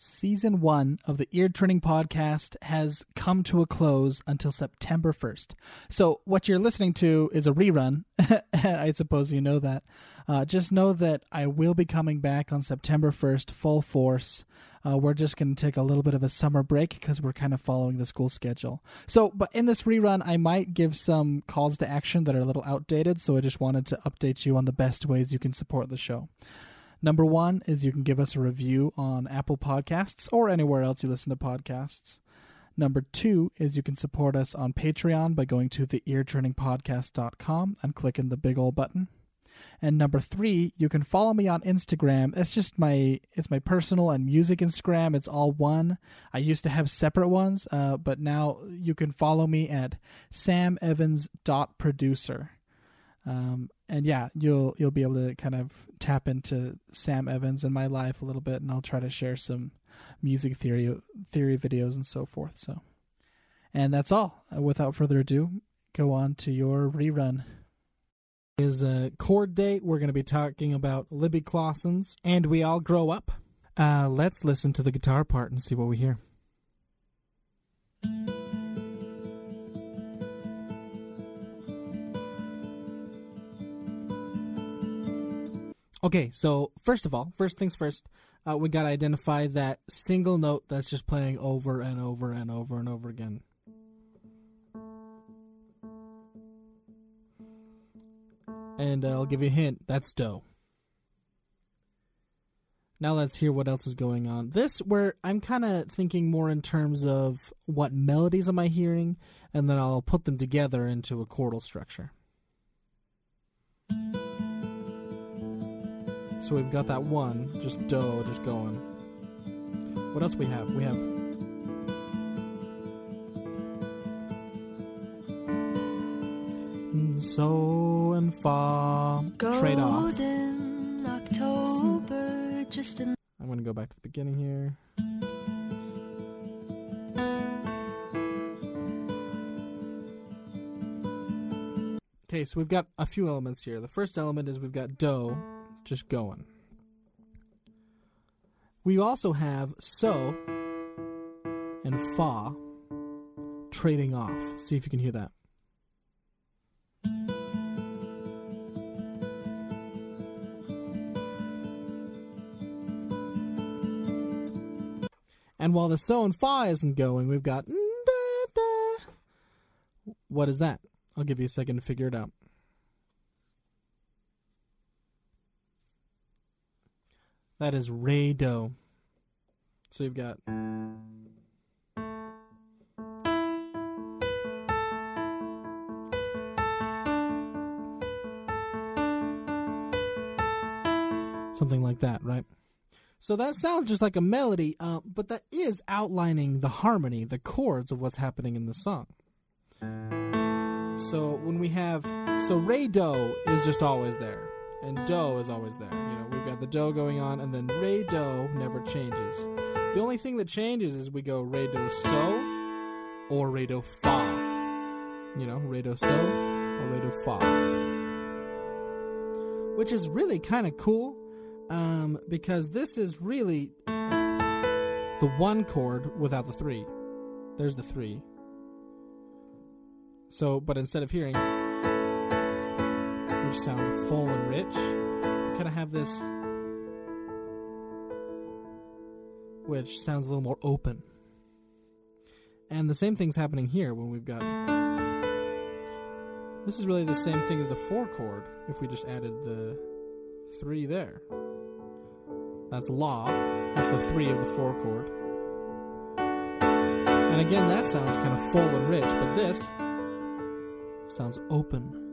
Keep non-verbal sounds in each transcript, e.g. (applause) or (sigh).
Season one of the Ear Training Podcast has come to a close until September 1st. So, what you're listening to is a rerun. (laughs) I suppose you know that. Uh, just know that I will be coming back on September 1st, full force. Uh, we're just going to take a little bit of a summer break because we're kind of following the school schedule. So, but in this rerun, I might give some calls to action that are a little outdated. So, I just wanted to update you on the best ways you can support the show. Number one is you can give us a review on Apple Podcasts or anywhere else you listen to podcasts. Number two is you can support us on Patreon by going to the eartrainingpodcast.com and clicking the big old button. And number three, you can follow me on Instagram. It's just my it's my personal and music Instagram. It's all one. I used to have separate ones, uh, but now you can follow me at samevans.producer. Um, and yeah, you'll you'll be able to kind of tap into Sam Evans and my life a little bit, and I'll try to share some music theory theory videos and so forth. So, and that's all. Uh, without further ado, go on to your rerun. Is a chord date. We're going to be talking about Libby Clawson's "And We All Grow Up." Uh, let's listen to the guitar part and see what we hear. Okay, so first of all, first things first, uh, we got to identify that single note that's just playing over and over and over and over again. And uh, I'll give you a hint that's Do. Now let's hear what else is going on. This, where I'm kind of thinking more in terms of what melodies am I hearing, and then I'll put them together into a chordal structure. So we've got that one, just Do, just going. What else we have? We have. So and fa. trade off. October, just an I'm going to go back to the beginning here. Okay, so we've got a few elements here. The first element is we've got do, just going. We also have so and fa trading off. See if you can hear that. And while the so and fa isn't going, we've got. What is that? I'll give you a second to figure it out. That is Re Do. So you've got. Something like that, right? So that sounds just like a melody, uh, but that is outlining the harmony, the chords of what's happening in the song. So when we have. So Re Do is just always there, and Do is always there. You know, got the Do going on, and then Re Do never changes. The only thing that changes is we go Re Do So or Re Do Fa. You know, Re Do So or Re Do Fa. Which is really kind of cool um, because this is really the one chord without the three. There's the three. So, but instead of hearing which sounds full and rich. We kind of have this, which sounds a little more open. And the same thing's happening here when we've got. This is really the same thing as the four chord if we just added the three there. That's La. That's the three of the four chord. And again, that sounds kind of full and rich, but this sounds open.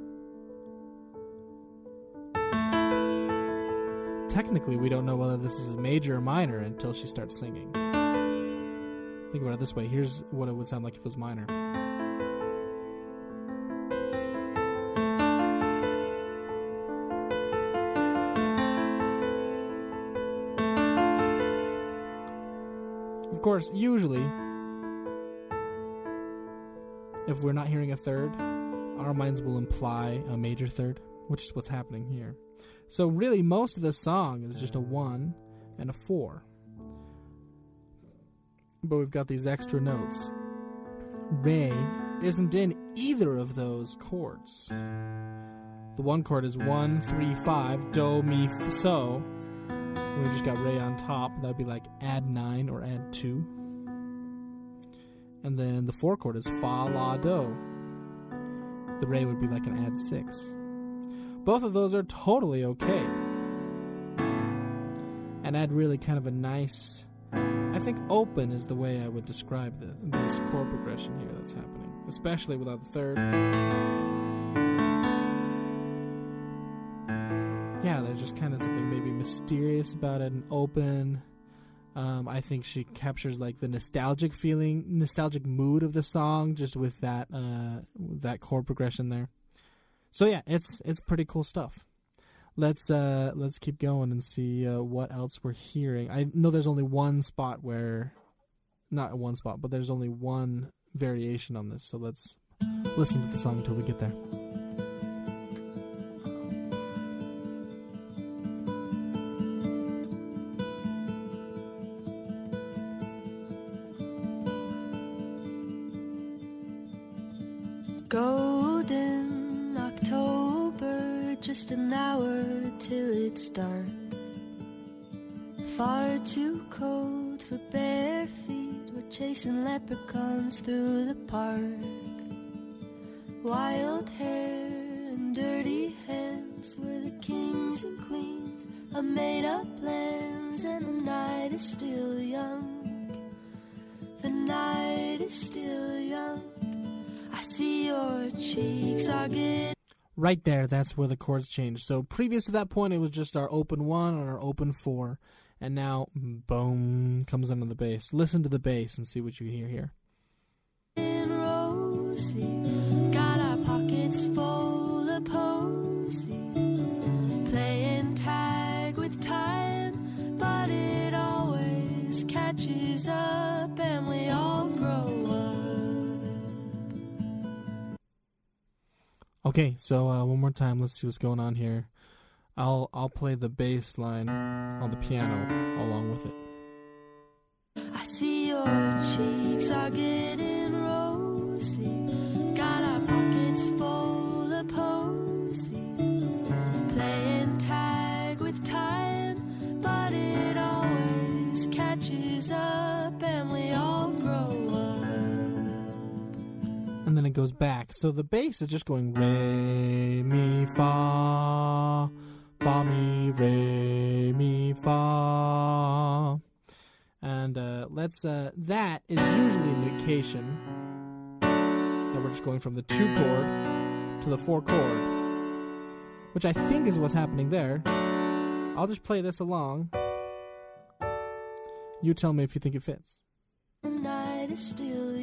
Technically we don't know whether this is major or minor until she starts singing. Think about it this way here's what it would sound like if it was minor. Of course, usually, if we're not hearing a third, our minds will imply a major third, which is what's happening here. So really, most of the song is just a one and a four. but we've got these extra notes. Re isn't in either of those chords. The one chord is one, three, five, do, mi, f, so. We just got re on top. That'd be like add nine or add two. And then the four chord is fa, la, do. The re would be like an add six. Both of those are totally okay. And add really kind of a nice. I think open is the way I would describe the, this chord progression here that's happening, especially without the third. Yeah, there's just kind of something maybe mysterious about it and open. Um, I think she captures like the nostalgic feeling, nostalgic mood of the song, just with that uh, that chord progression there. So yeah, it's it's pretty cool stuff. Let's uh, let's keep going and see uh, what else we're hearing. I know there's only one spot where, not one spot, but there's only one variation on this. So let's listen to the song until we get there. Dark. Far too cold for bare feet, we're chasing leprechauns through the park. Wild hair and dirty hands, we're the kings and queens of made up lands, and the night is still young. The night is still young. I see your cheeks are getting. Right there, that's where the chords change. So previous to that point, it was just our open one and our open four, and now boom comes into the bass. Listen to the bass and see what you can hear here. Okay, so uh, one more time, let's see what's going on here. I'll I'll play the bass line on the piano along with it. I see your cheeks are getting rosy. Got our pockets full of posies. Playing tag with time, but it always catches up goes back. So the bass is just going re mi fa fa mi re mi fa. And uh, let's uh, that is usually an indication that we're just going from the two chord to the four chord, which I think is what's happening there. I'll just play this along. You tell me if you think it fits. The night is still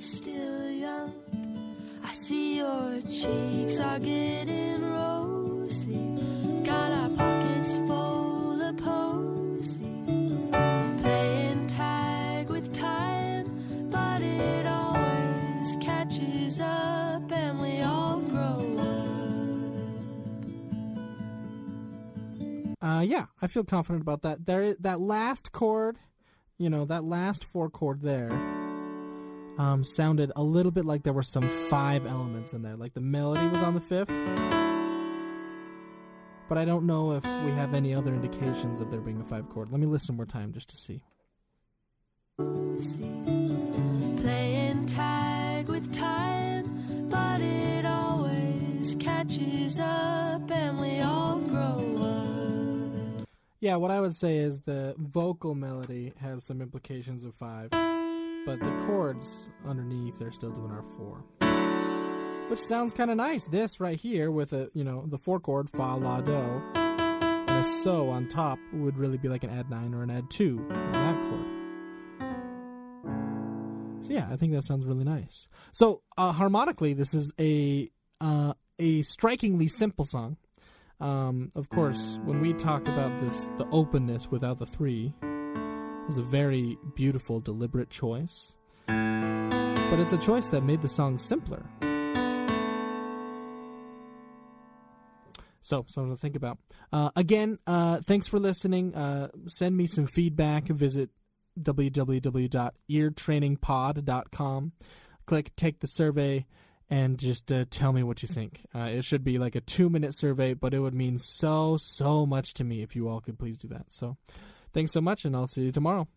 still young. I see your cheeks are getting rosy. Got our pockets full of posies. Playing tag with time, but it always catches up and we all grow up. Uh, yeah, I feel confident about that. There, that last chord, you know, that last four chord there, um, sounded a little bit like there were some five elements in there. Like the melody was on the fifth, but I don't know if we have any other indications of there being a five chord. Let me listen more time just to see. Playing tag with time, but it always catches up and we all grow up. Yeah, what I would say is the vocal melody has some implications of five, but the chords underneath they're still doing our four. Which sounds kind of nice. This right here with a, you know, the four chord fa la do and a so on top would really be like an add 9 or an add 2 on that chord. So yeah, I think that sounds really nice. So, uh, harmonically this is a uh, a strikingly simple song. Um, of course, when we talk about this, the openness without the three is a very beautiful, deliberate choice. But it's a choice that made the song simpler. So, something to think about. Uh, again, uh, thanks for listening. Uh, send me some feedback. Visit www.eartrainingpod.com. Click take the survey and just uh, tell me what you think. Uh, it should be like a two minute survey, but it would mean so, so much to me if you all could please do that. So, thanks so much, and I'll see you tomorrow.